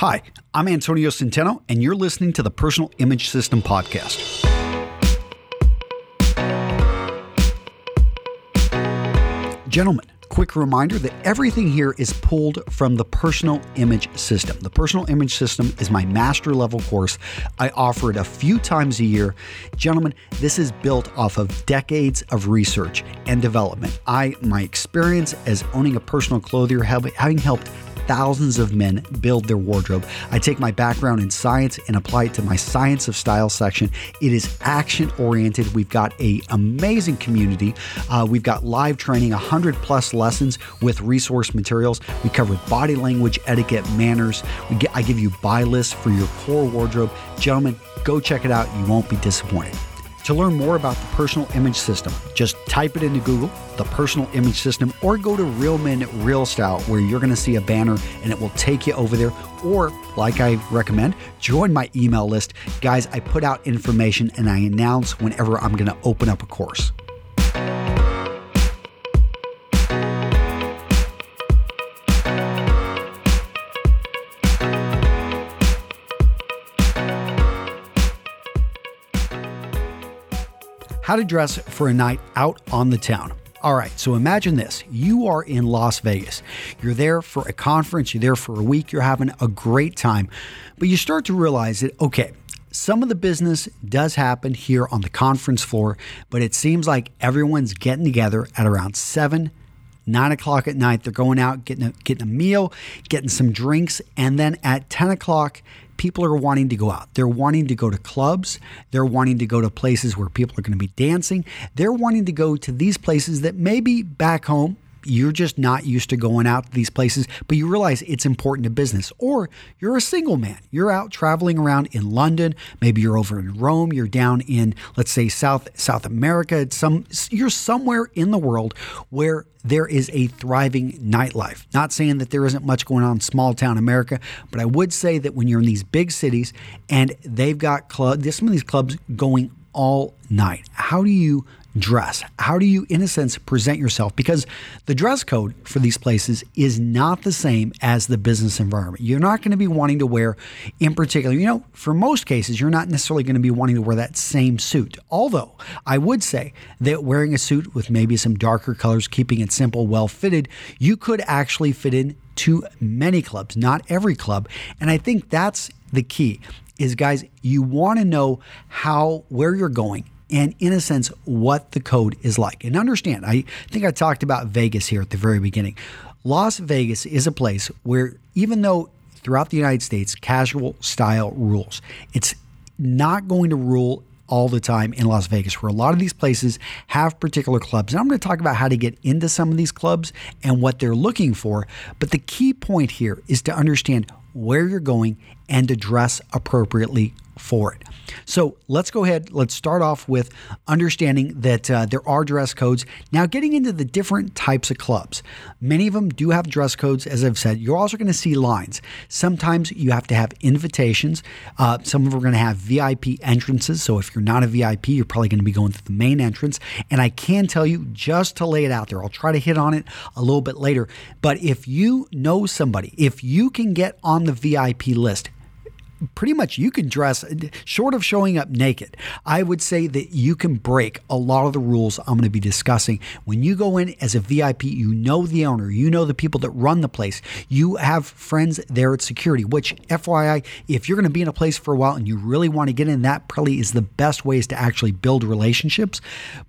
Hi, I'm Antonio Centeno, and you're listening to the Personal Image System Podcast. Gentlemen, quick reminder that everything here is pulled from the Personal Image System. The Personal Image System is my master level course. I offer it a few times a year. Gentlemen, this is built off of decades of research and development. I my experience as owning a personal clothier having helped thousands of men build their wardrobe. I take my background in science and apply it to my Science of Style section. It is action oriented. We've got a amazing community. Uh, we've got live training, 100 plus lessons with resource materials. We cover body language, etiquette, manners. Get, I give you buy lists for your core wardrobe. Gentlemen, go check it out. You won't be disappointed. To learn more about the personal image system, just type it into Google, the personal image system, or go to Real Men Real Style, where you're going to see a banner and it will take you over there. Or, like I recommend, join my email list. Guys, I put out information and I announce whenever I'm going to open up a course. How to dress for a night out on the town. All right, so imagine this. You are in Las Vegas. You're there for a conference, you're there for a week, you're having a great time. But you start to realize that, okay, some of the business does happen here on the conference floor, but it seems like everyone's getting together at around 7, nine o'clock at night. They're going out, getting a, getting a meal, getting some drinks, and then at 10 o'clock, people are wanting to go out. They're wanting to go to clubs. They're wanting to go to places where people are going to be dancing. They're wanting to go to these places that maybe back home you're just not used to going out to these places, but you realize it's important to business. Or you're a single man. You're out traveling around in London. Maybe you're over in Rome. You're down in, let's say, South South America. Some you're somewhere in the world where there is a thriving nightlife. Not saying that there isn't much going on in small town America, but I would say that when you're in these big cities and they've got club, some of these clubs going all night. How do you dress? How do you, in a sense, present yourself? Because the dress code for these places is not the same as the business environment. You're not going to be wanting to wear, in particular, you know, for most cases, you're not necessarily going to be wanting to wear that same suit. Although I would say that wearing a suit with maybe some darker colors, keeping it simple, well fitted, you could actually fit in to many clubs, not every club. And I think that's the key is guys, you want to know how where you're going and in a sense what the code is like. And understand, I think I talked about Vegas here at the very beginning. Las Vegas is a place where even though throughout the United States casual style rules, it's not going to rule all the time in Las Vegas, where a lot of these places have particular clubs. And I'm going to talk about how to get into some of these clubs and what they're looking for. But the key point here is to understand where you're going and to dress appropriately for it. So let's go ahead. Let's start off with understanding that uh, there are dress codes. Now, getting into the different types of clubs, many of them do have dress codes. As I've said, you're also going to see lines. Sometimes you have to have invitations. Uh, some of them are going to have VIP entrances. So if you're not a VIP, you're probably going to be going through the main entrance. And I can tell you just to lay it out there, I'll try to hit on it a little bit later. But if you know somebody, if you can get on the VIP list, pretty much you can dress short of showing up naked. I would say that you can break a lot of the rules I'm going to be discussing. When you go in as a VIP, you know the owner, you know the people that run the place, you have friends there at security, which FYI, if you're going to be in a place for a while and you really want to get in, that probably is the best ways to actually build relationships.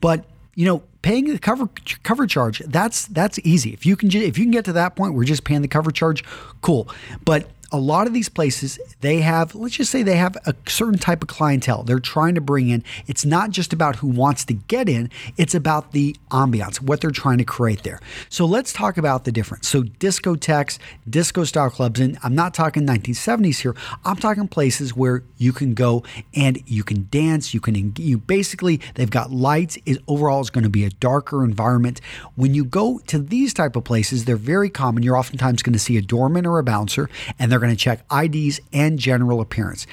But you know, paying the cover cover charge that's that's easy. If you can if you can get to that point, we're just paying the cover charge, cool. But a lot of these places they have let's just say they have a certain type of clientele they're trying to bring in. It's not just about who wants to get in it's about the ambiance what they're trying to create there. So let's talk about the difference. So discotheques disco style clubs and i'm not talking 1970s here i'm talking places where you can go and you can dance you can you basically they've got lights it overall is going to be a darker environment. When you go to these type of places they're very common you're oftentimes going to see a doorman or a bouncer and they're going to check IDs and general appearance.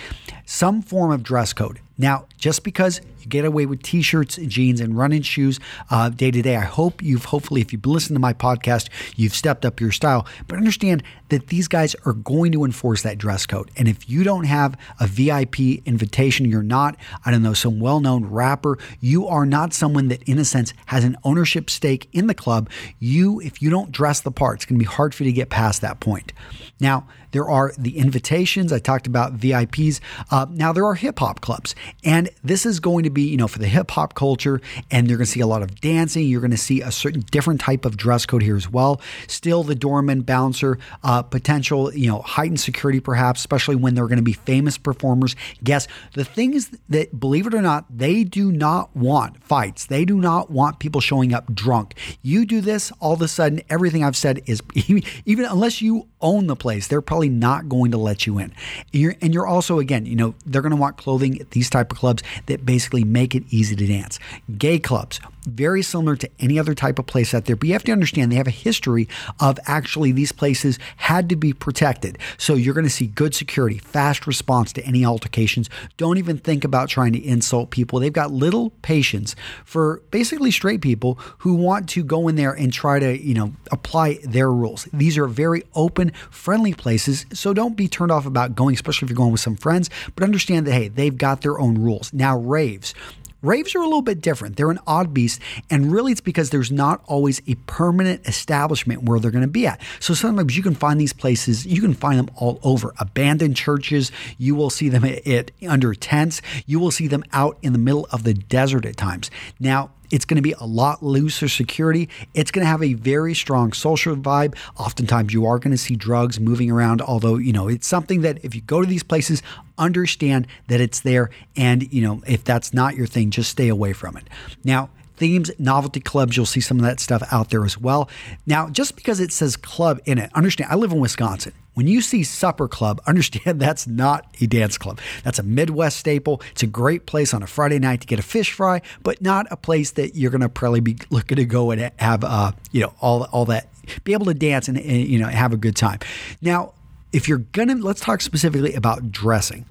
Some form of dress code. Now, just because you get away with t-shirts, and jeans, and running shoes uh, day to day, I hope you've hopefully, if you've listened to my podcast, you've stepped up your style. But understand that these guys are going to enforce that dress code. And if you don't have a VIP invitation, you're not, I don't know, some well-known rapper, you are not someone that, in a sense, has an ownership stake in the club. You, if you don't dress the part, it's going to be hard for you to get past that point. Now, there are the invitations. I talked about VIPs. Uh, now, there are hip hop clubs. And this is going to be, you know, for the hip hop culture. And you're going to see a lot of dancing. You're going to see a certain different type of dress code here as well. Still the doorman, bouncer, uh, potential, you know, heightened security perhaps, especially when they're going to be famous performers. Guess the things that, believe it or not, they do not want fights. They do not want people showing up drunk. You do this, all of a sudden, everything I've said is even unless you own the place, they're probably not going to let you in. And you're, and you're also, again, you know, they're going to want clothing at these type of clubs that basically make it easy to dance. Gay clubs, very similar to any other type of place out there. But you have to understand they have a history of actually these places had to be protected. So you're going to see good security, fast response to any altercations. Don't even think about trying to insult people. They've got little patience for basically straight people who want to go in there and try to, you know, apply their rules. These are very open, friendly places. So don't be turned off about going, especially if you're going with some friends, but understand that, hey, they've got their own rules. Now, raves. Raves are a little bit different. They're an odd beast, and really it's because there's not always a permanent establishment where they're going to be at. So sometimes you can find these places, you can find them all over. Abandoned churches, you will see them at, at under tents, you will see them out in the middle of the desert at times. Now, it's going to be a lot looser security. It's going to have a very strong social vibe. Oftentimes, you are going to see drugs moving around, although, you know, it's something that if you go to these places, understand that it's there. And, you know, if that's not your thing, just stay away from it. Now, themes, novelty clubs. You'll see some of that stuff out there as well. Now, just because it says club in it, understand, I live in Wisconsin. When you see Supper Club, understand that's not a dance club. That's a Midwest staple. It's a great place on a Friday night to get a fish fry, but not a place that you're going to probably be looking to go and have, uh, you know, all all that, be able to dance and, and you know have a good time. Now, if you're gonna, let's talk specifically about dressing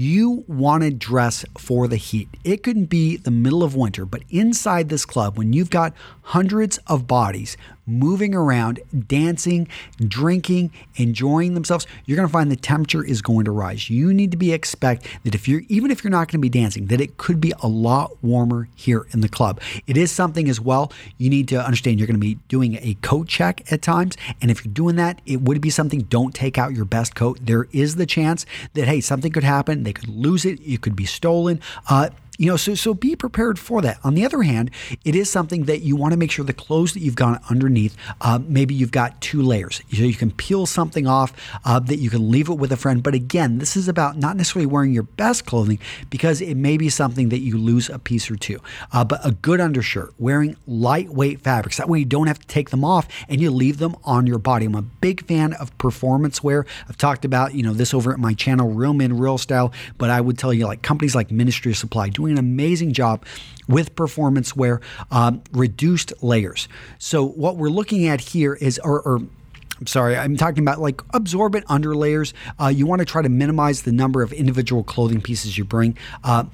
you want to dress for the heat. It could be the middle of winter, but inside this club, when you've got hundreds of bodies moving around, dancing, drinking, enjoying themselves, you're going to find the temperature is going to rise. You need to be expect that if you're even if you're not going to be dancing, that it could be a lot warmer here in the club. It is something as well. You need to understand you're going to be doing a coat check at times, and if you're doing that, it would be something. Don't take out your best coat. There is the chance that hey, something could happen. They could lose it. It could be stolen. Uh, you know, so so be prepared for that. On the other hand, it is something that you want to make sure the clothes that you've got underneath, uh, maybe you've got two layers. So you can peel something off uh, that you can leave it with a friend. But again, this is about not necessarily wearing your best clothing because it may be something that you lose a piece or two. Uh, but a good undershirt, wearing lightweight fabrics. That way you don't have to take them off and you leave them on your body. I'm a big fan of performance wear. I've talked about, you know, this over at my channel, Real Men, Real Style. But I would tell you, like companies like Ministry of Supply doing doing an amazing job with performance wear, um, reduced layers. So what we're looking at here is, or, or I'm sorry, I'm talking about like absorbent underlayers. Uh, you want to try to minimize the number of individual clothing pieces you bring. Uh,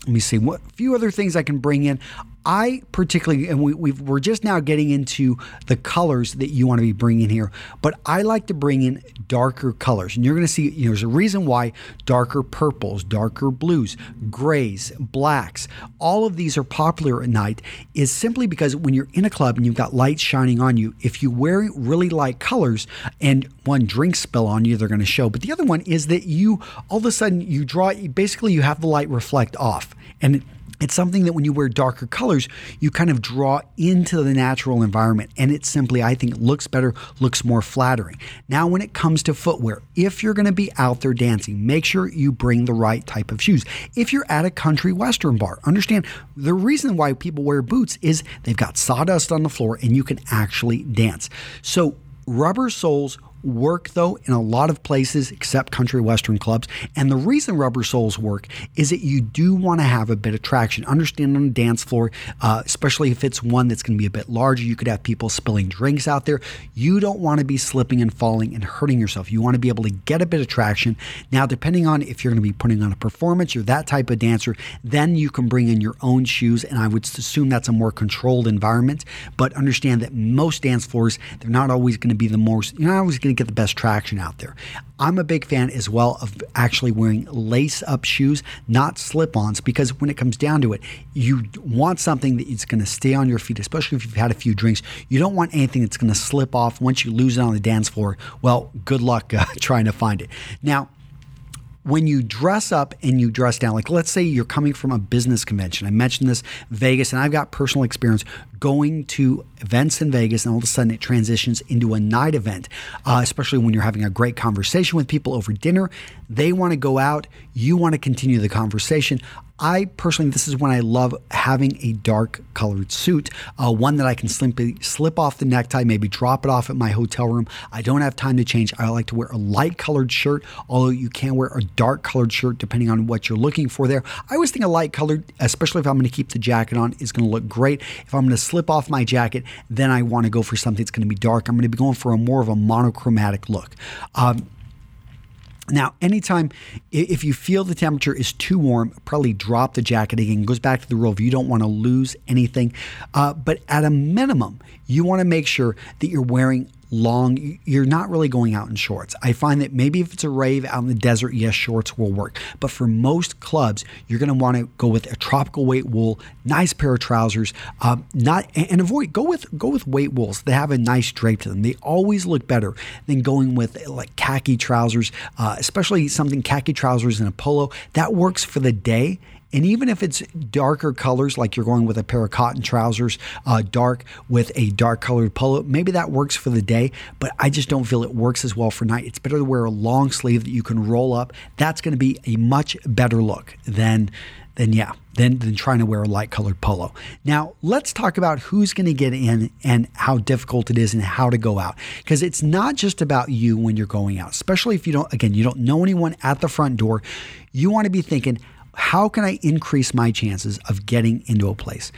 let me see what few other things I can bring in. I particularly, and we, we are just now getting into the colors that you want to be bringing here, but I like to bring in darker colors. And you're going to see, you know, there's a reason why darker purples, darker blues, grays, blacks, all of these are popular at night is simply because when you're in a club and you've got lights shining on you, if you wear really light colors and one drink spill on you, they're going to show. But the other one is that you, all of a sudden, you draw, basically, you have the light reflect off. And it's something that when you wear darker colors, you kind of draw into the natural environment. And it simply, I think, looks better, looks more flattering. Now, when it comes to footwear, if you're going to be out there dancing, make sure you bring the right type of shoes. If you're at a country western bar, understand the reason why people wear boots is they've got sawdust on the floor and you can actually dance. So, rubber soles work though in a lot of places except country western clubs. And the reason rubber soles work is that you do want to have a bit of traction. Understand on a dance floor, uh, especially if it's one that's going to be a bit larger, you could have people spilling drinks out there. You don't want to be slipping and falling and hurting yourself. You want to be able to get a bit of traction. Now, depending on if you're going to be putting on a performance, you're that type of dancer, then you can bring in your own shoes. And I would assume that's a more controlled environment. But understand that most dance floors, they're not always going to be the most, you're not always going to get the best traction out there. I'm a big fan as well of actually wearing lace up shoes, not slip ons, because when it comes down to it, you want something that is going to stay on your feet, especially if you've had a few drinks. You don't want anything that's going to slip off once you lose it on the dance floor. Well, good luck uh, trying to find it. Now, when you dress up and you dress down, like let's say you're coming from a business convention. I mentioned this Vegas, and I've got personal experience going to events in Vegas, and all of a sudden it transitions into a night event, uh, especially when you're having a great conversation with people over dinner. They want to go out, you want to continue the conversation. I personally, this is when I love having a dark colored suit, uh, one that I can simply slip off the necktie, maybe drop it off at my hotel room. I don't have time to change. I like to wear a light colored shirt, although you can wear a dark colored shirt depending on what you're looking for there. I always think a light colored, especially if I'm going to keep the jacket on, is going to look great. If I'm going to slip off my jacket, then I want to go for something that's going to be dark. I'm going to be going for a more of a monochromatic look. Um, now, anytime if you feel the temperature is too warm, probably drop the jacket again. It goes back to the rule of you don't want to lose anything. Uh, but at a minimum, you want to make sure that you're wearing long, you're not really going out in shorts. I find that maybe if it's a rave out in the desert, yes, shorts will work. But for most clubs, you're going to want to go with a tropical weight wool, nice pair of trousers, um, not and avoid go with go with weight wools that have a nice drape to them. They always look better than going with like khaki trousers, uh, especially something khaki trousers and a polo that works for the day and even if it's darker colors, like you're going with a pair of cotton trousers, uh, dark with a dark colored polo, maybe that works for the day, but I just don't feel it works as well for night. It's better to wear a long sleeve that you can roll up. That's going to be a much better look than then yeah, than, than trying to wear a light colored polo. Now, let's talk about who's going to get in and how difficult it is and how to go out. Because it's not just about you when you're going out, especially if you don't, again, you don't know anyone at the front door. You want to be thinking, how can I increase my chances of getting into a place?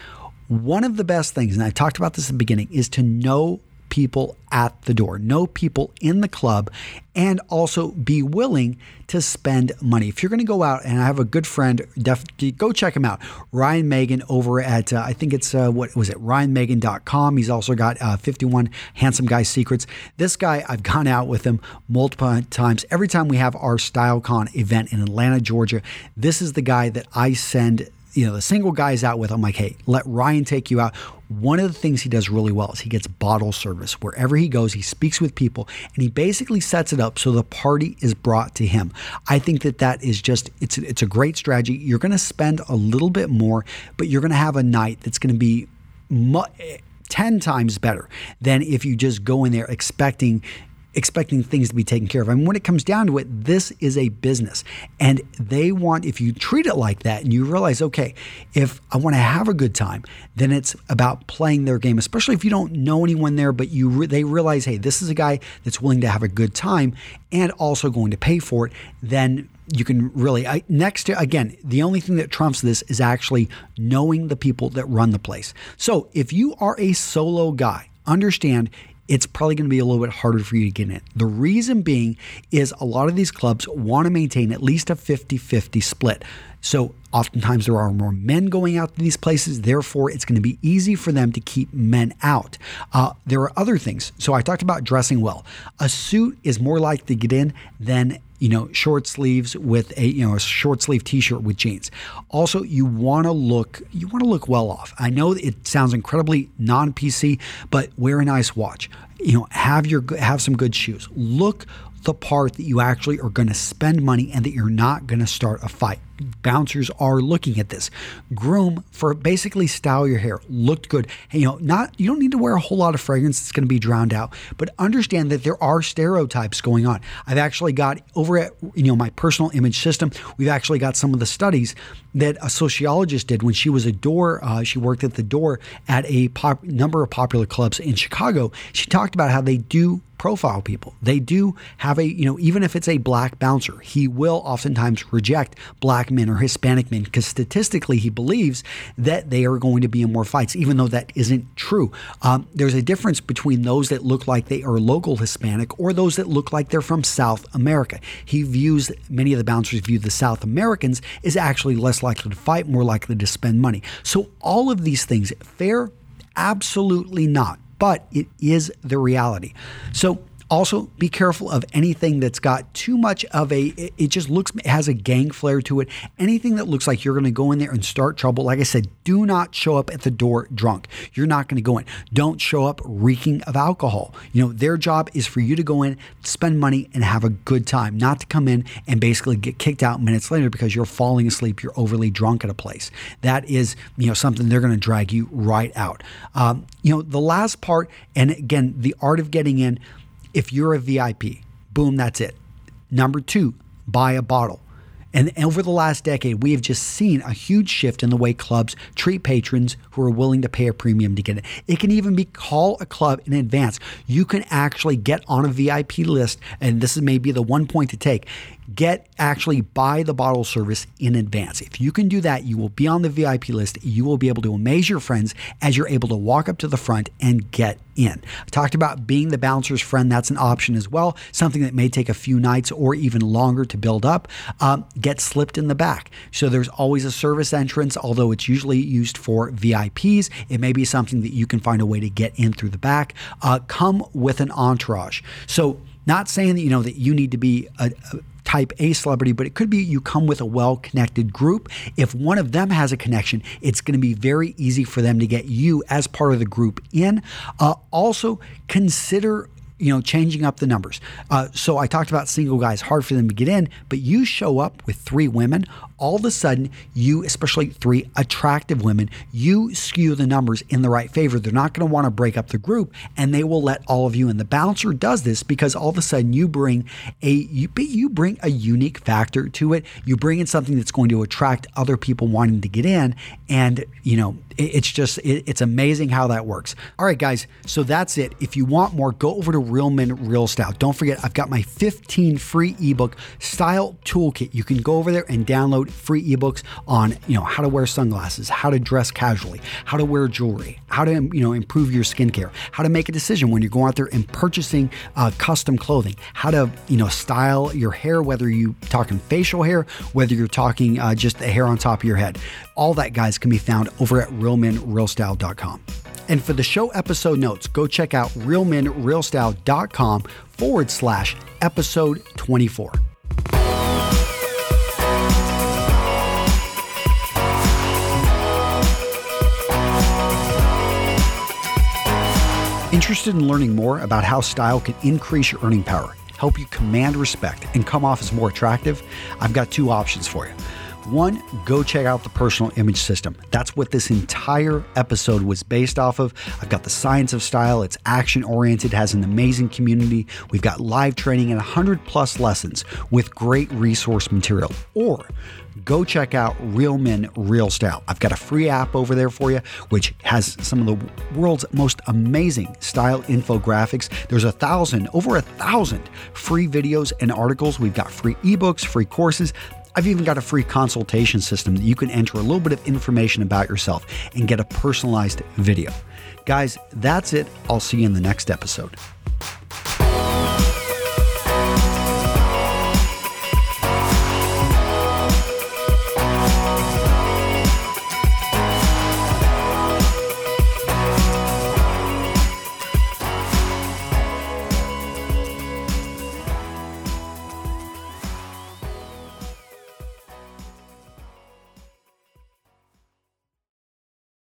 One of the best things, and I talked about this at the beginning, is to know people at the door, no people in the club, and also be willing to spend money. If you're going to go out, and I have a good friend, definitely go check him out, Ryan Magin over at, uh, I think it's, uh, what was it, ryanmagin.com. He's also got uh, 51 Handsome Guy Secrets. This guy, I've gone out with him multiple times. Every time we have our StyleCon event in Atlanta, Georgia, this is the guy that I send you know, the single guys out with, I'm like, hey, let Ryan take you out. One of the things he does really well is he gets bottle service. Wherever he goes, he speaks with people and he basically sets it up so the party is brought to him. I think that that is just, it's, it's a great strategy. You're going to spend a little bit more, but you're going to have a night that's going to be mu- eh, 10 times better than if you just go in there expecting expecting things to be taken care of. I mean, when it comes down to it, this is a business. And they want, if you treat it like that and you realize, okay, if I want to have a good time, then it's about playing their game, especially if you don't know anyone there, but you re- they realize, hey, this is a guy that's willing to have a good time and also going to pay for it, then you can really I, next to again the only thing that trumps this is actually knowing the people that run the place so if you are a solo guy understand it's probably going to be a little bit harder for you to get in. The reason being is a lot of these clubs want to maintain at least a 50 50 split. So oftentimes there are more men going out to these places. Therefore, it's going to be easy for them to keep men out. Uh, there are other things. So I talked about dressing well. A suit is more likely to get in than you know short sleeves with a you know a short sleeve t-shirt with jeans also you want to look you want to look well off i know it sounds incredibly non-pc but wear a nice watch you know have your have some good shoes look the part that you actually are going to spend money and that you're not going to start a fight bouncers are looking at this. Groom for basically style your hair, looked good. Hey, you know, not you don't need to wear a whole lot of fragrance that's going to be drowned out, but understand that there are stereotypes going on. I've actually got over at you know my personal image system, we've actually got some of the studies that a sociologist did when she was a door. Uh, she worked at the door at a pop, number of popular clubs in Chicago. She talked about how they do profile people. They do have a, you know, even if it's a black bouncer, he will oftentimes reject black men or Hispanic men because statistically he believes that they are going to be in more fights, even though that isn't true. Um, there's a difference between those that look like they are local Hispanic or those that look like they're from South America. He views, many of the bouncers view the South Americans as actually less likely to fight, more likely to spend money. So all of these things, fair, absolutely not but it is the reality. So also, be careful of anything that's got too much of a, it just looks, it has a gang flair to it. Anything that looks like you're going to go in there and start trouble. Like I said, do not show up at the door drunk. You're not going to go in. Don't show up reeking of alcohol. You know, their job is for you to go in, spend money, and have a good time, not to come in and basically get kicked out minutes later because you're falling asleep, you're overly drunk at a place. That is, you know, something they're going to drag you right out. Um, you know, the last part, and again, the art of getting in, if you're a VIP, boom, that's it. Number two, buy a bottle. And over the last decade, we have just seen a huge shift in the way clubs treat patrons who are willing to pay a premium to get it. It can even be call a club in advance. You can actually get on a VIP list, and this is maybe the one point to take get actually buy the bottle service in advance. If you can do that, you will be on the VIP list. You will be able to amaze your friends as you're able to walk up to the front and get in. I talked about being the bouncer's friend. That's an option as well, something that may take a few nights or even longer to build up. Um, get slipped in the back. So there's always a service entrance, although it's usually used for VIPs. It may be something that you can find a way to get in through the back. Uh, come with an entourage. So not saying that you know that you need to be a, a type A celebrity, but it could be you come with a well connected group. If one of them has a connection, it's going to be very easy for them to get you as part of the group in. Uh, also, consider you know, changing up the numbers. Uh, so I talked about single guys, hard for them to get in, but you show up with three women, all of a sudden, you, especially three attractive women, you skew the numbers in the right favor. They're not going to want to break up the group and they will let all of you in. The bouncer does this because all of a sudden you bring a you, you bring a unique factor to it. You bring in something that's going to attract other people wanting to get in and, you know, it's just it's amazing how that works. All right, guys. So that's it. If you want more, go over to Real Men Real Style. Don't forget, I've got my 15 free ebook style toolkit. You can go over there and download free ebooks on, you know, how to wear sunglasses, how to dress casually, how to wear jewelry, how to, you know, improve your skincare, how to make a decision when you're going out there and purchasing uh, custom clothing, how to, you know, style your hair, whether you're talking facial hair, whether you're talking uh, just the hair on top of your head. All that, guys, can be found over at realmenrealstyle.com. And for the show episode notes, go check out realmenrealstyle.com forward slash episode 24. Interested in learning more about how style can increase your earning power, help you command respect, and come off as more attractive? I've got two options for you. One, go check out the personal image system. That's what this entire episode was based off of. I've got the science of style, it's action oriented, has an amazing community. We've got live training and 100 plus lessons with great resource material. Or go check out Real Men Real Style. I've got a free app over there for you, which has some of the world's most amazing style infographics. There's a thousand, over a thousand free videos and articles. We've got free ebooks, free courses. I've even got a free consultation system that you can enter a little bit of information about yourself and get a personalized video. Guys, that's it. I'll see you in the next episode.